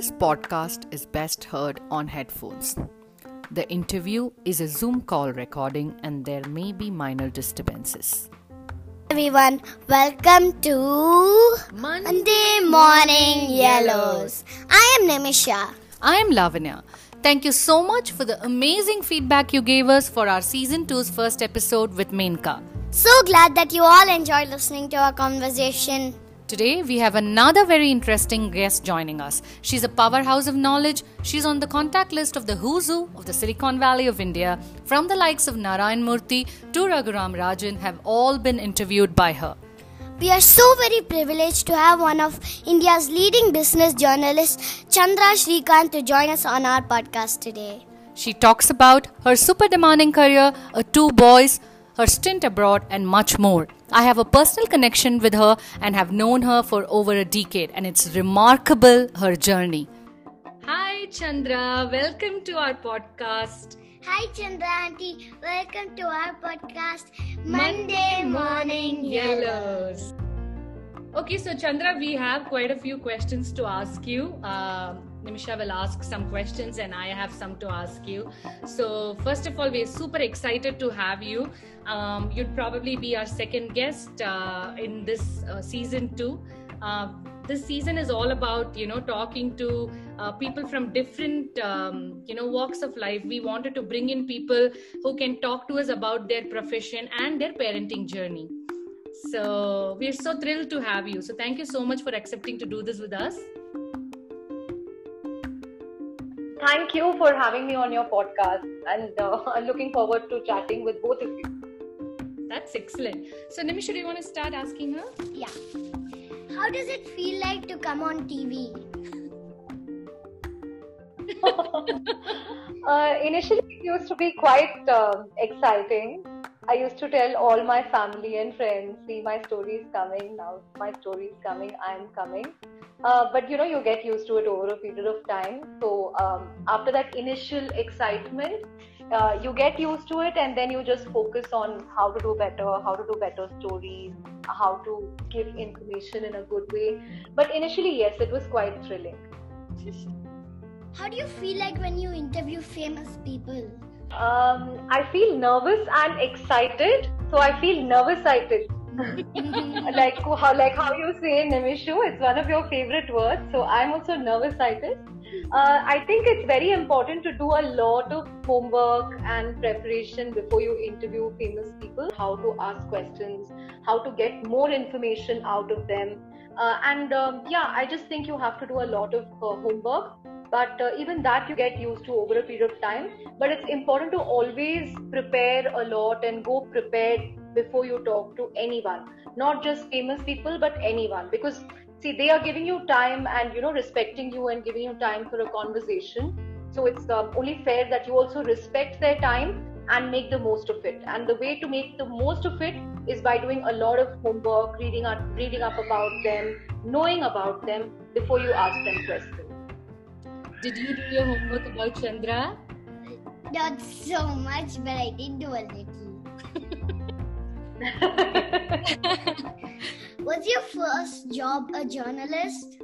This podcast is best heard on headphones. The interview is a Zoom call recording and there may be minor disturbances. Everyone, welcome to Monday Morning Yellows. I am Nimisha. I am Lavanya. Thank you so much for the amazing feedback you gave us for our season 2's first episode with Menka. So glad that you all enjoyed listening to our conversation. Today, we have another very interesting guest joining us. She's a powerhouse of knowledge. She's on the contact list of the who's who of the Silicon Valley of India. From the likes of Narayan Murthy to Raghuram Rajan have all been interviewed by her. We are so very privileged to have one of India's leading business journalists, Chandra Srikanth, to join us on our podcast today. She talks about her super demanding career, her two boys, her stint abroad, and much more. I have a personal connection with her and have known her for over a decade, and it's remarkable her journey. Hi, Chandra. Welcome to our podcast. Hi, Chandra Auntie. Welcome to our podcast, Monday Morning Yellows. Okay, so Chandra, we have quite a few questions to ask you. Uh, Nimisha will ask some questions and I have some to ask you. So, first of all, we're super excited to have you. Um, you'd probably be our second guest uh, in this uh, season two. Uh, this season is all about you know talking to uh, people from different um, you know walks of life we wanted to bring in people who can talk to us about their profession and their parenting journey so we're so thrilled to have you so thank you so much for accepting to do this with us thank you for having me on your podcast and uh, i'm looking forward to chatting with both of you. That's excellent. So nimisha do you want to start asking her? Yeah. How does it feel like to come on tv uh, initially it used to be quite uh, exciting I used to tell all my family and friends, see my story is coming, now my story is coming, I'm coming. Uh, but you know, you get used to it over a period of time. So um, after that initial excitement, uh, you get used to it and then you just focus on how to do better, how to do better stories, how to give information in a good way. But initially, yes, it was quite thrilling. How do you feel like when you interview famous people? Um, I feel nervous and excited. So I feel nervous-sighted. like how like how you say Nimishu, it's one of your favorite words. So I'm also nervous-sighted. Uh, I think it's very important to do a lot of homework and preparation before you interview famous people. How to ask questions, how to get more information out of them, uh, and um, yeah, I just think you have to do a lot of uh, homework but uh, even that you get used to over a period of time but it's important to always prepare a lot and go prepared before you talk to anyone. Not just famous people but anyone. Because see they are giving you time and you know respecting you and giving you time for a conversation. So it's uh, only fair that you also respect their time and make the most of it. And the way to make the most of it is by doing a lot of homework reading up reading up about them knowing about them before you ask them questions. Did you do your homework about Chandra? Not so much, but I did do a little. was your first job a journalist?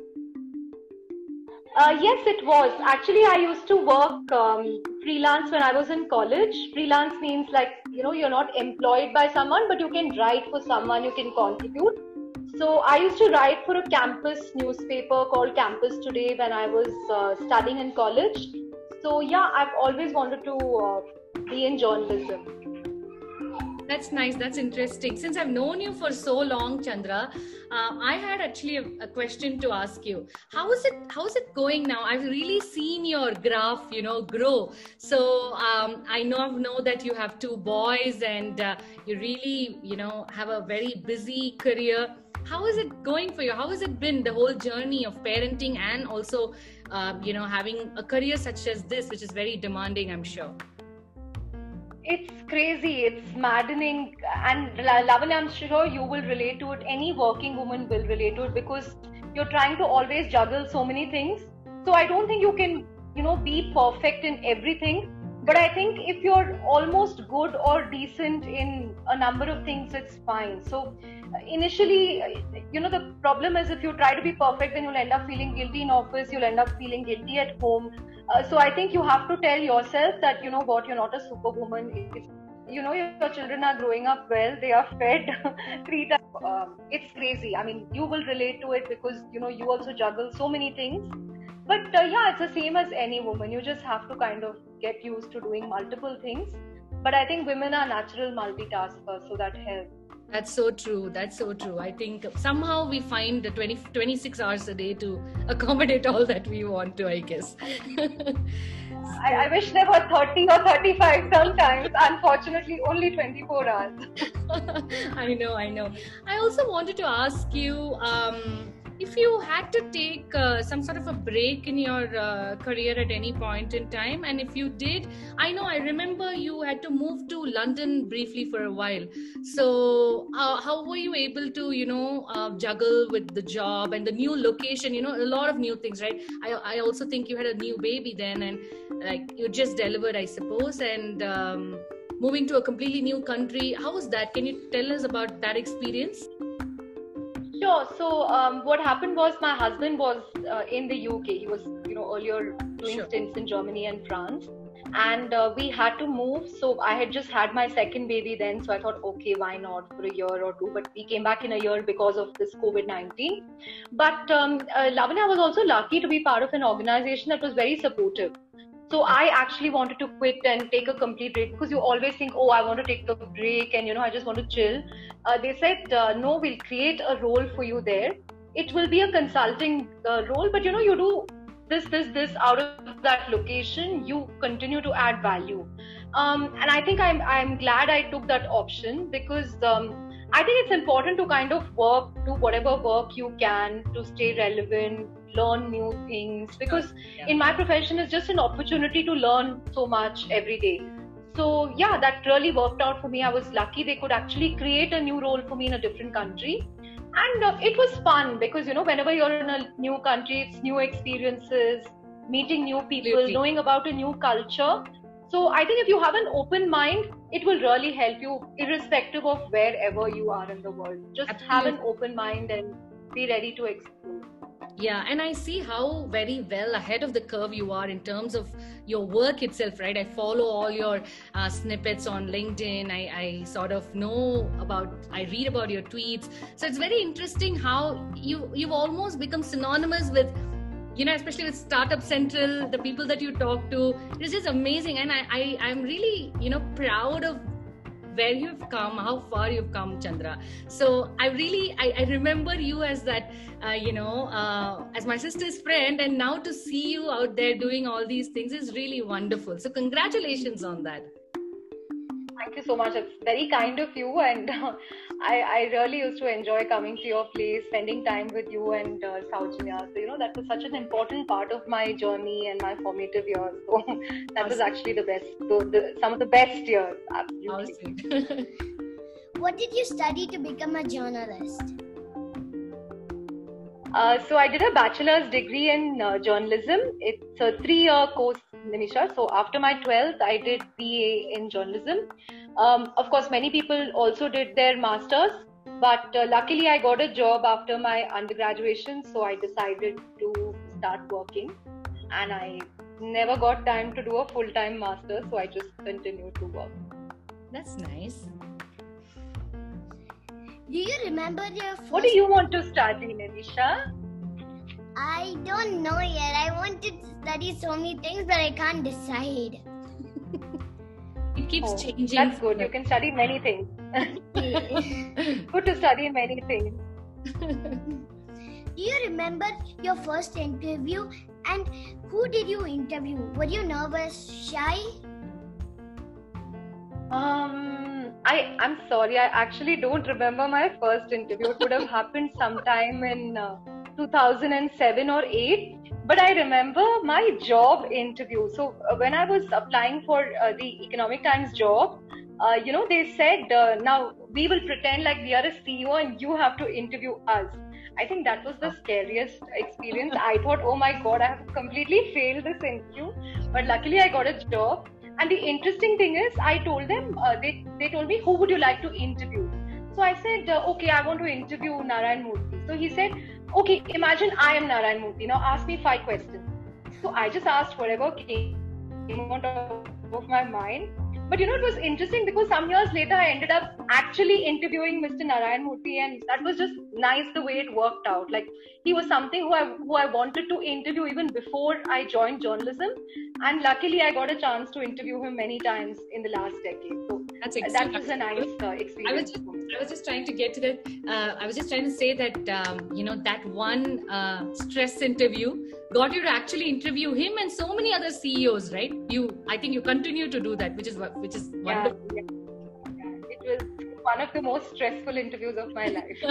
Uh, yes, it was. Actually, I used to work um, freelance when I was in college. Freelance means like, you know, you're not employed by someone, but you can write for someone, you can contribute. So I used to write for a campus newspaper called Campus Today when I was uh, studying in college. So yeah, I've always wanted to uh, be in journalism. That's nice. That's interesting. Since I've known you for so long, Chandra, uh, I had actually a, a, question to ask you. How is it? How is it going now? I've really seen your graph, you know, grow. So um, I know know that you have two boys, and uh, you really, you know, have a very busy career how is it going for you how has it been the whole journey of parenting and also uh, you know having a career such as this which is very demanding i'm sure it's crazy. It's maddening. And lavanya i'm sure you will relate to it. Any working woman will relate to it because you're trying to always juggle so many things. So i don't think you can you know be perfect in everything. But i think if you're almost good or decent in a number of things it's fine. So uh, initially uh, you know the problem is if you try to be perfect then you'll end up feeling guilty in office you'll end up feeling guilty at home uh, so i think you have to tell yourself that you know what you're not a superwoman. If you know your children are growing up well they are fed three times um, it's crazy. I mean you will relate to it because you know you also juggle so many things. But uh, yeah it's the same as any woman. You just have to kind of get used to doing multiple things. But i think women are natural multitaskers so that helps that's so true that's so true i think somehow we find the 20 26 hours a day to accommodate all that we want to i guess I, I, wish there were 30 or 35 sometimes. Unfortunately, only 24 hours. I know, I know. I also wanted to ask you um, if you had to take uh, some sort of a break in your uh, career at any point in time and if you did i know i remember you had to move to london briefly for a while. So uh, how were you able to you know uh, juggle with the job and the new location you know a lot of new things right? I, I also think you had a new baby then and like you just delivered i suppose and um, moving to a completely new country. How was that? Can you tell us about that experience Sure. So um, what happened was my husband was uh, in the UK. He was, you know, earlier doing sure. stints in Germany and France, and uh, we had to move. So I had just had my second baby then, so I thought, okay, why not for a year or two? But we came back in a year because of this COVID nineteen. But um, uh, Lavanya was also lucky to be part of an organization that was very supportive. So I actually wanted to quit and take a complete break because you always think, oh, I want to take a break and you know I just want to chill. Uh, they said, uh, no, we'll create a role for you there. It will be a consulting uh, role, but you know you do this, this, this out of that location. You continue to add value, um, and I think I'm I'm glad I took that option because. Um, I think it's important to kind of work, do whatever work you can to stay relevant, learn new things. Because yeah. in my profession it's just an opportunity to learn so much every day. So yeah that really worked out for me. I was lucky they could actually create a new role for me in a different country. And uh, it was fun because you know whenever you're in a new country it's new experiences meeting new people knowing about a new culture. So i think if you have an open mind it will really help you irrespective of wherever you are in the world. Just Absolutely. have an open mind and be ready to explore yeah and i see how very well ahead of the curve you are in terms of your work itself right? I follow all your uh, snippets on linkedin. I, I sort of know about i read about your tweets. So it's very interesting how you you've almost become synonymous with you know especially with startup central the people that you talk to. It's just amazing. And i, I i'm really you know proud of where you've come, how far you've come, Chandra. So I really, I, I remember you as that, uh, you know, uh, as my sister's friend, and now to see you out there doing all these things is really wonderful. So congratulations on that. Thank you so much. It's very kind of you, and uh, I, I really used to enjoy coming to your place, spending time with you and uh, Saujanya. So you know that was such an important part of my journey and my formative years. So that was actually the best, the, the, some of the best years. Absolutely. what did you study to become a journalist? Uh, so I did a bachelor's degree in uh, journalism. It's a three-year course Nimisha. So after my 12th, I did BA in journalism. Um, of course, many people also did their masters, but uh, luckily I got a job after my undergraduation, so I decided to start working, and I never got time to do a full-time master, so I just continued to work. That's nice. Do you remember your first... What do you want to study, Nimisha? I don't know yet. I want to study so many things, but I can't decide. it keeps oh, changing. That's good. You can study many things. good to study many things. Do you remember your first interview and who did you interview? Were you nervous, shy? Um, I I'm sorry. I actually don't remember my first interview. It would have happened sometime in. Uh, 2007 or 8 but i remember my job interview so uh, when i was applying for uh, the economic times job uh, you know they said uh, now we will pretend like we are a ceo and you have to interview us i think that was the scariest experience i thought oh my god i have completely failed this interview but luckily i got a job And the interesting thing is, I told them, uh, they, they told me, who would you like to interview? So I said, uh, okay, I want to interview Narayan Murthy. So he said, okay, imagine I am Narayan Murthy. Now ask me five questions. So I just asked whatever came out of my mind. But you know, it was interesting because some years later, I ended up actually interviewing Mr. Narayan Murthy, and that was just nice the way it worked out. Like he was something who I who I wanted to interview even before I joined journalism, and luckily I got a chance to interview him many times in the last decade. So That's that was a nice uh, experience. I was just, I was just trying to get to that. Uh, I was just trying to say that um, you know that one uh, stress interview got you to actually interview him and so many other CEOs, right? You, I think you continue to do that, which is which is wonderful. yeah, yeah. It was one of the most stressful interviews of my life.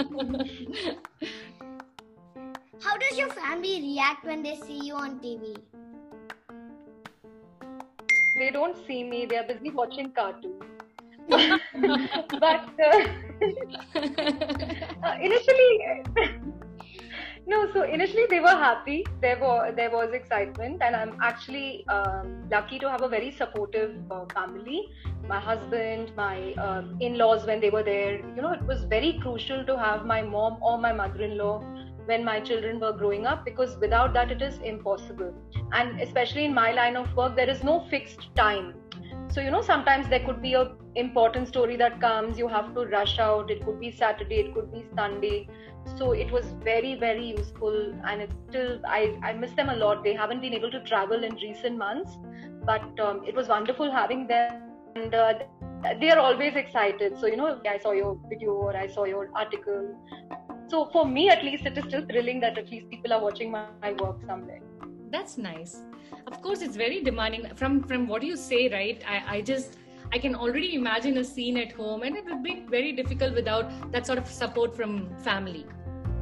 How does your family react when they see you on TV? they don't see me; they are busy watching cartoons. but uh, uh, initially no so initially they were happy. There was there was excitement and i'm actually um, lucky to have a very supportive uh, family. My husband my um, in-laws when they were there you know it was very crucial to have my mom or my mother-in-law when my children were growing up because without that it is impossible. And especially in my line of work there is no fixed time so you know sometimes there could be a important story that comes. You have to rush out. It could be saturday. It could be sunday. So it was very very useful. And it's still i i miss them a lot. They haven't been able to travel in recent months. But um, it was wonderful having them. And uh, they are always excited. So you know i saw your video or i saw your article. So for me at least it is still thrilling that at least people are watching my, my work somewhere That's nice. Of course, it's very demanding. From from what you say, right? I, I just I can already imagine a scene at home, and it would be very difficult without that sort of support from family.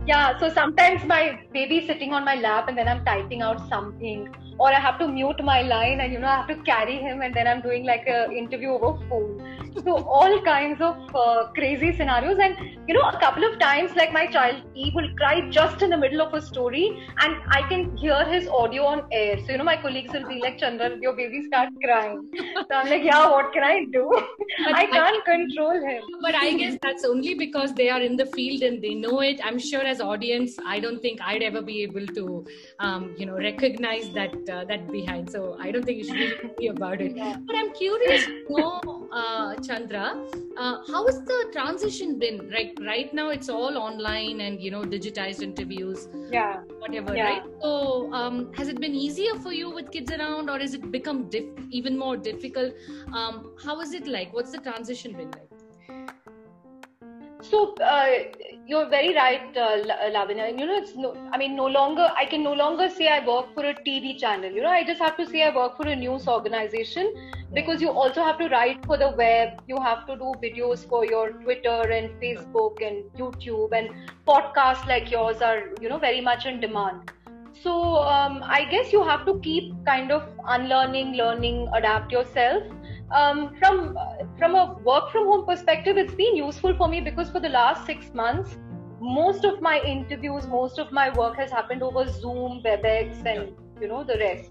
Yeah, so sometimes my baby sitting on my lap and then I'm typing out something, or I have to mute my line and you know I have to carry him and then I'm doing like a interview over phone. So all kinds of uh, crazy scenarios and you know a couple of times like my child he will cry just in the middle of a story and I can hear his audio on air. So you know my colleagues will be like Chandra, your baby starts crying. So I'm like yeah, what can I do? I can't control him. But I guess that's only because they are in the field and they know it. I'm sure as audience, I don't think I'd ever be able to, um, you know, recognize that uh, that behind. So I don't think you should be happy about it. Yeah. But I'm curious know, uh, Chandra, uh, how has the transition been? Right, right now it's all online and you know digitized interviews, Yeah. whatever. Yeah. Right. So um, has it been easier for you with kids around, or has it become diff- even more difficult? Um, how is it like? What's the transition been like? So uh, you're very right, uh, Lavanya. And you know, it's no. I mean, no longer. I can no longer say I work for a TV channel. You know, I just have to say I work for a news organization because you also have to write for the web. You have to do videos for your Twitter and Facebook and YouTube and podcasts like yours are you know very much in demand. So um, I guess you have to keep kind of unlearning, learning, adapt yourself um, from from a work from home perspective, it's been useful for me because for the last six months, most of my interviews, most of my work has happened over Zoom, WebEx, and you know the rest.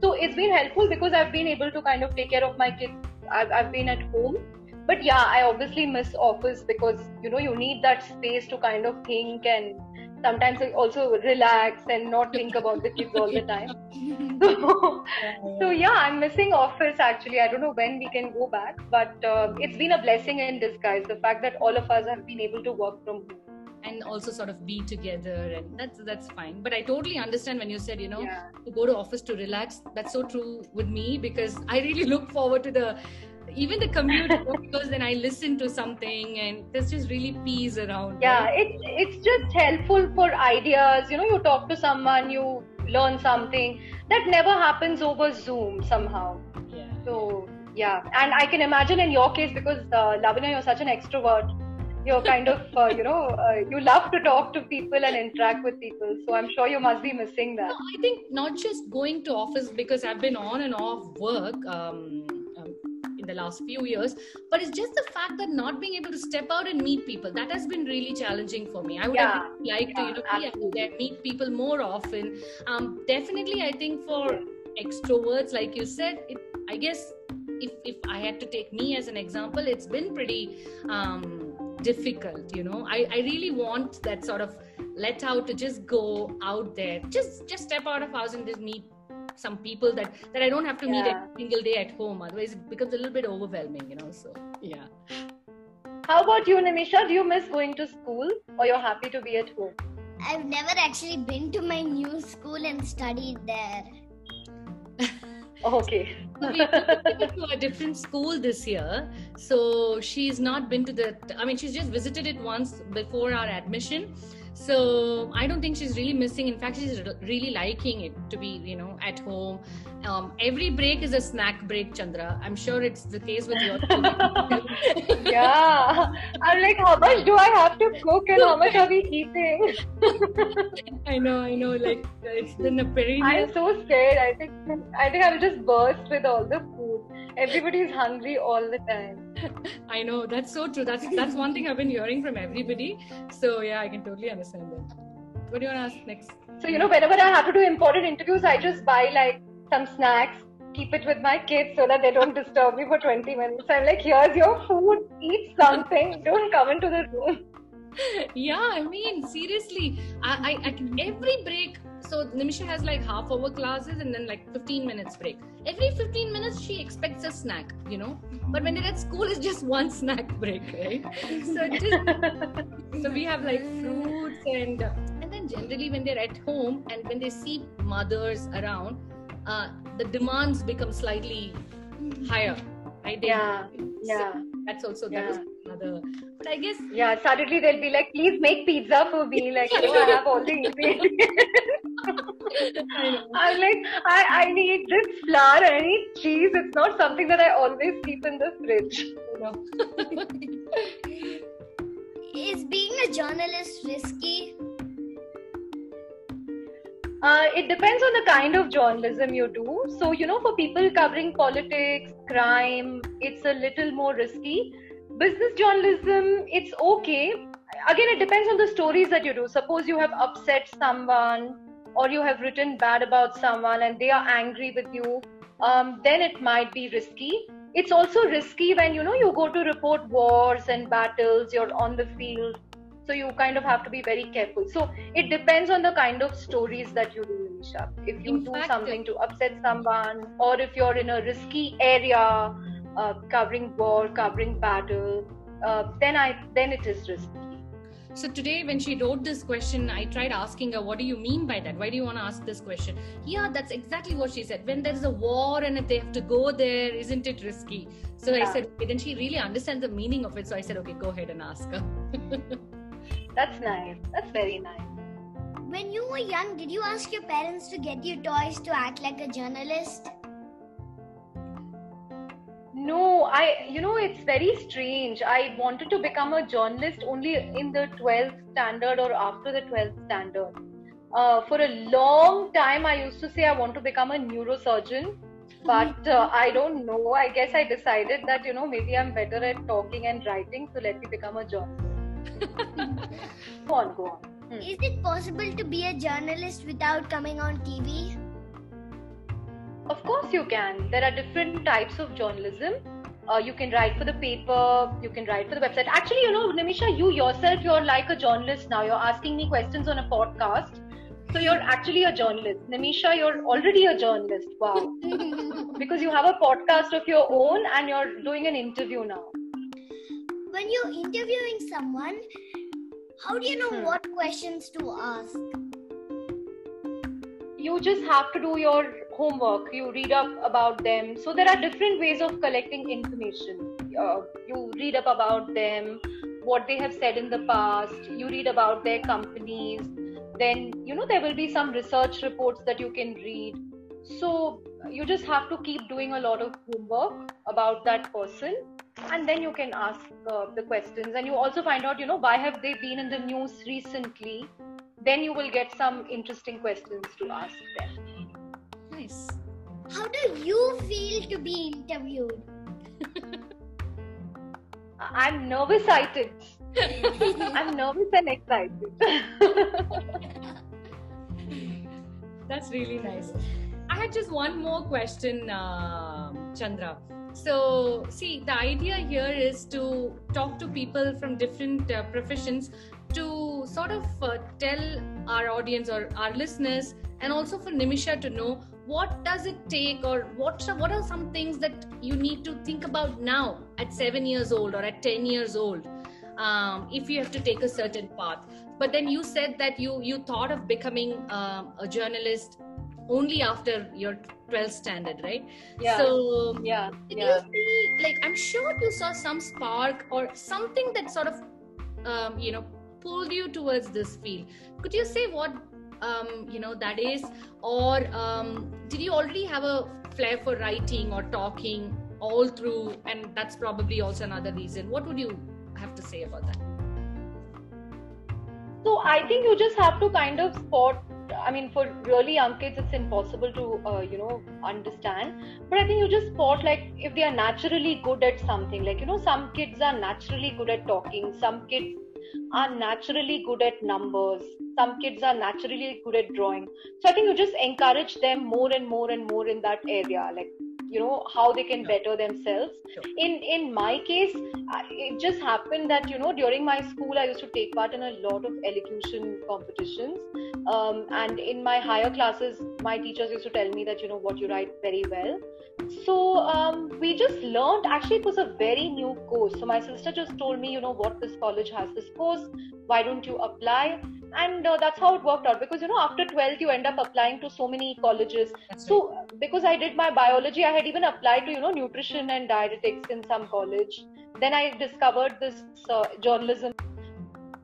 So it's been helpful because I've been able to kind of take care of my kids. I've, I've been at home. But yeah, I obviously miss office because you know you need that space to kind of think and sometimes I also relax and not think about the kids all the time. So, so yeah, I'm missing office actually. I don't know when we can go back, but uh, it's been a blessing in disguise. The fact that all of us have been able to work from home. and also sort of be together and that's that's fine but i totally understand when you said you know Yeah. to go to office to relax that's so true with me because i really look forward to the even the commute because then i listen to something and there's just really peace around Yeah, right? it's it's just helpful for ideas. You know, you talk to someone, you learn something that never happens over Zoom somehow. yeah So yeah, and I can imagine in your case because uh, Lavanya, you're such an extrovert. You're kind of uh, you know uh, you love to talk to people and interact with people. So I'm sure you must be missing No, that. I think not just going to office because I've been on and off work um, the last few years, but it's just the fact that not being able to step out and meet people that has been really challenging for me. I would Yeah, have liked to, you know, yeah, be out there, meet people more often. Um, definitely, I think for extroverts, like you said, it, I guess if if I had to take me as an example, it's been pretty um, difficult. You know, I I really want that sort of let out to just go out there, just just step out of house and just meet some people that that I don't have to meet Yeah. every single day at home. Otherwise, it becomes a little bit overwhelming. You know, so yeah. How about you, Nimisha? Do you miss going to school or you're happy to be at home? I've never actually been to my new school and studied there. Oh, okay. So we moved to a different school this year so she's not been to the i mean she's just visited it once before our admission so i don't think she's really missing in fact she's really liking it to be you know at home um, every break is a snack break chandra i'm sure it's the case with your yeah. I'm like, how much do I have to cook and how much are we eating? i know i know like it's been a very I'm so scared. I think I think I'll just burst with all the food. Everybody's hungry all the time. i know that's so true that's that's one thing i've been hearing from everybody so yeah i can totally understand that what do you want to ask next So you know, whenever I have to do important interviews, I just buy like some snacks, keep it with my kids so that they don't disturb me for 20 minutes. I'm like, here's your food, eat something, don't come into the room. yeah i mean seriously I, I i can every break so nimisha has like half hour classes and then like 15 minutes break every 15 minutes she expects a snack you know but when they're at school it's just one snack break right so just so we have like fruits and and then generally when they're at home and when they see mothers around uh, the demands become slightly higher right They- Yeah, yeah. that's also that Yeah. was another but i guess Yeah, suddenly they'll be like, please make pizza for me. Like, you know, I have all the ingredients. I'm like, I, I need this flour, I need cheese. It's not something that I always keep in the fridge. you know. Is being a journalist risky? Uh, it depends on the kind of journalism you do. So, you know, for people covering politics, crime, it's a little more risky. Business journalism, it's okay. Again, it depends on the stories that you do. Suppose you have upset someone or you have written bad about someone and they are angry with you, um, then it might be risky. It's also risky when you know you go to report wars and battles, you're on the field so you kind of have to be very careful so it depends on the kind of stories that you do Nisha. if you In do fact- something to upset someone or if you're in a risky area uh, covering war covering battle uh, then i then it is risky So today, when she wrote this question, I tried asking her, "What do you mean by that? Why do you want to ask this question?" Yeah, that's exactly what she said. When there is a war and if they have to go there, isn't it risky? So I said, okay, then she really understands the meaning of it. So I said, okay, go ahead and ask her. that's nice that's very nice When you were young, did you ask your parents to get you toys to act like a journalist? No, I, you know, it's very strange. I wanted to become a journalist only in the 12th standard or after the 12th standard. Uh, for a long time, I used to say I want to become a neurosurgeon, but uh, I don't know. I guess I decided that, you know, maybe I'm better at talking and writing, so let me become a journalist. go on, go on. Hmm. Is it possible to be a journalist without coming on TV? Of course, you can. There are different types of journalism. Uh, you can write for the paper, you can write for the website. Actually, you know, Nimisha, you yourself, you're like a journalist now. You're asking me questions on a podcast. So you're actually a journalist. Nimisha, you're already a journalist. Wow. because you have a podcast of your own and you're doing an interview now. When you're interviewing someone, how do you know Hmm. what questions to ask? you just have to do your homework you read up about them. So there are different ways of collecting information. Uh, you read up about them what they have said in the past you read about their companies. Then you know there will be some research reports that you can read. So you just have to keep doing a lot of homework about that person and then you can ask uh, the questions. And you also find out you know why have they been in the news recently? Then you will get some interesting questions to ask them nice. How do you feel to be interviewed? I- i'm nervous sighted i'm nervous and excited That's really nice. I had just one more question, um, Chandra. So, see, the idea here is to talk to people from different uh, professions to sort of uh, tell our audience or our listeners, and also for Nimisha to know what does it take or what what are some things that you need to think about now at seven years old or at 10 years old? Um, if you have to take a certain path. But then you said that you you thought of becoming um, a journalist only after your 12th standard right? Yeah. So yeah. did yeah. you see like i'm sure you saw some spark or something that sort of um, you know pulled you towards this field. Could you say what um, you know that is or um, did you already have a flair for writing or talking all through and that's probably also another reason what would you have to say about that so i think you just have to kind of spot I mean, for really young kids, it's impossible to, uh, you know, understand. But I think you just spot like if they are naturally good at something. Like, you know, some kids are naturally good at talking, some kids are naturally good at numbers, some kids are naturally good at drawing. So I think you just encourage them more and more and more in that area. Like, you know how they can better themselves. Sure. in in my case it just happened that you know during my school i used to take part in a lot of elocution competitions. Um, and in my higher classes my teachers used to tell me that you know what you write very well. So um, we just learned actually it was a very new course. So my sister just told me you know what this college has this course. Why don't you apply and uh, that's how it worked out. Because you know after 12th you end up applying to so many colleges. So because i did my biology i had even applied to you know nutrition and dietetics in some college. Then i discovered this uh, journalism.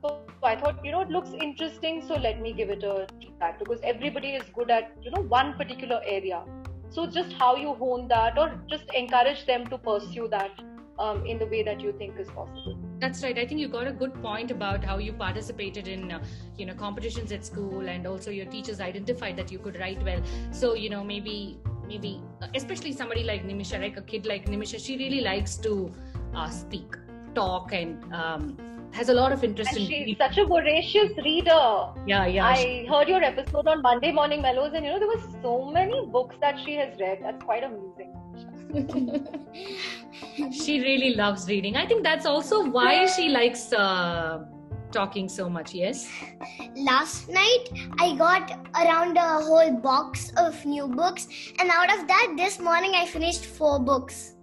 So i thought you know it looks interesting so let me give it a try. Because everybody is good at you know one particular area. So just how you hone that or just encourage them to pursue that um, in the way that you think is possible That's right. I think you got a good point about how you participated in, uh, you know, competitions at school, and also your teachers identified that you could write well. So, you know, maybe, maybe, uh, especially somebody like Nimisha, like a kid like Nimisha, she really likes to uh, speak, talk, and um, has a lot of interest and in. she's such a voracious reader yeah, yeah. she- I heard your episode on Monday Morning Yellows, and you know there were so many books that she has read. That's quite amusing. she really loves reading. I think that's also why she likes uh, talking so much. Yes. Last night I got around a whole box of new books, and out of that, this morning I finished four books.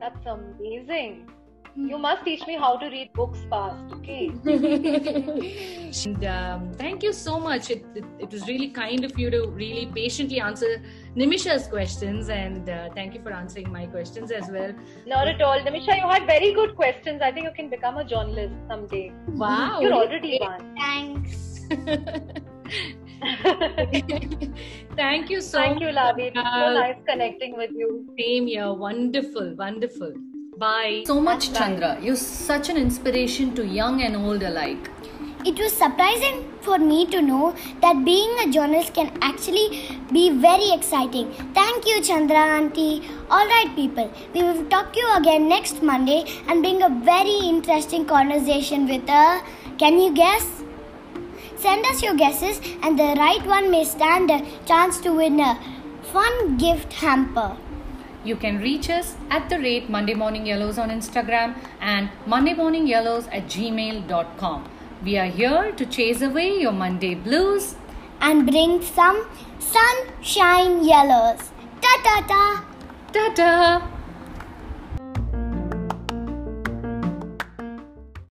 That's amazing. You must teach me how to read books fast, okay? and um, thank you so much. It, it, it was really kind of you to really patiently answer Nimisha's questions, and uh, thank you for answering my questions as well. Not at all. Namisha, you had very good questions. I think you can become a journalist someday. Wow. You're already one. Thanks. thank you so much. Thank you, Lavi. It so Uh, nice connecting with you. Same here. Wonderful, wonderful. Bye. So much, Bye. Chandra. You're such an inspiration to young and old alike. It was surprising for me to know that being a journalist can actually be very exciting. Thank you, Chandra Auntie. Alright, people, we will talk to you again next Monday and bring a very interesting conversation with a. Can you guess? Send us your guesses, and the right one may stand a chance to win a fun gift hamper. You can reach us at the rate Monday Morning Yellows on Instagram and mondaymorningyellows at gmail.com. We are here to chase away your Monday blues. and bring some sunshine yellows. Ta ta ta! Ta-ta!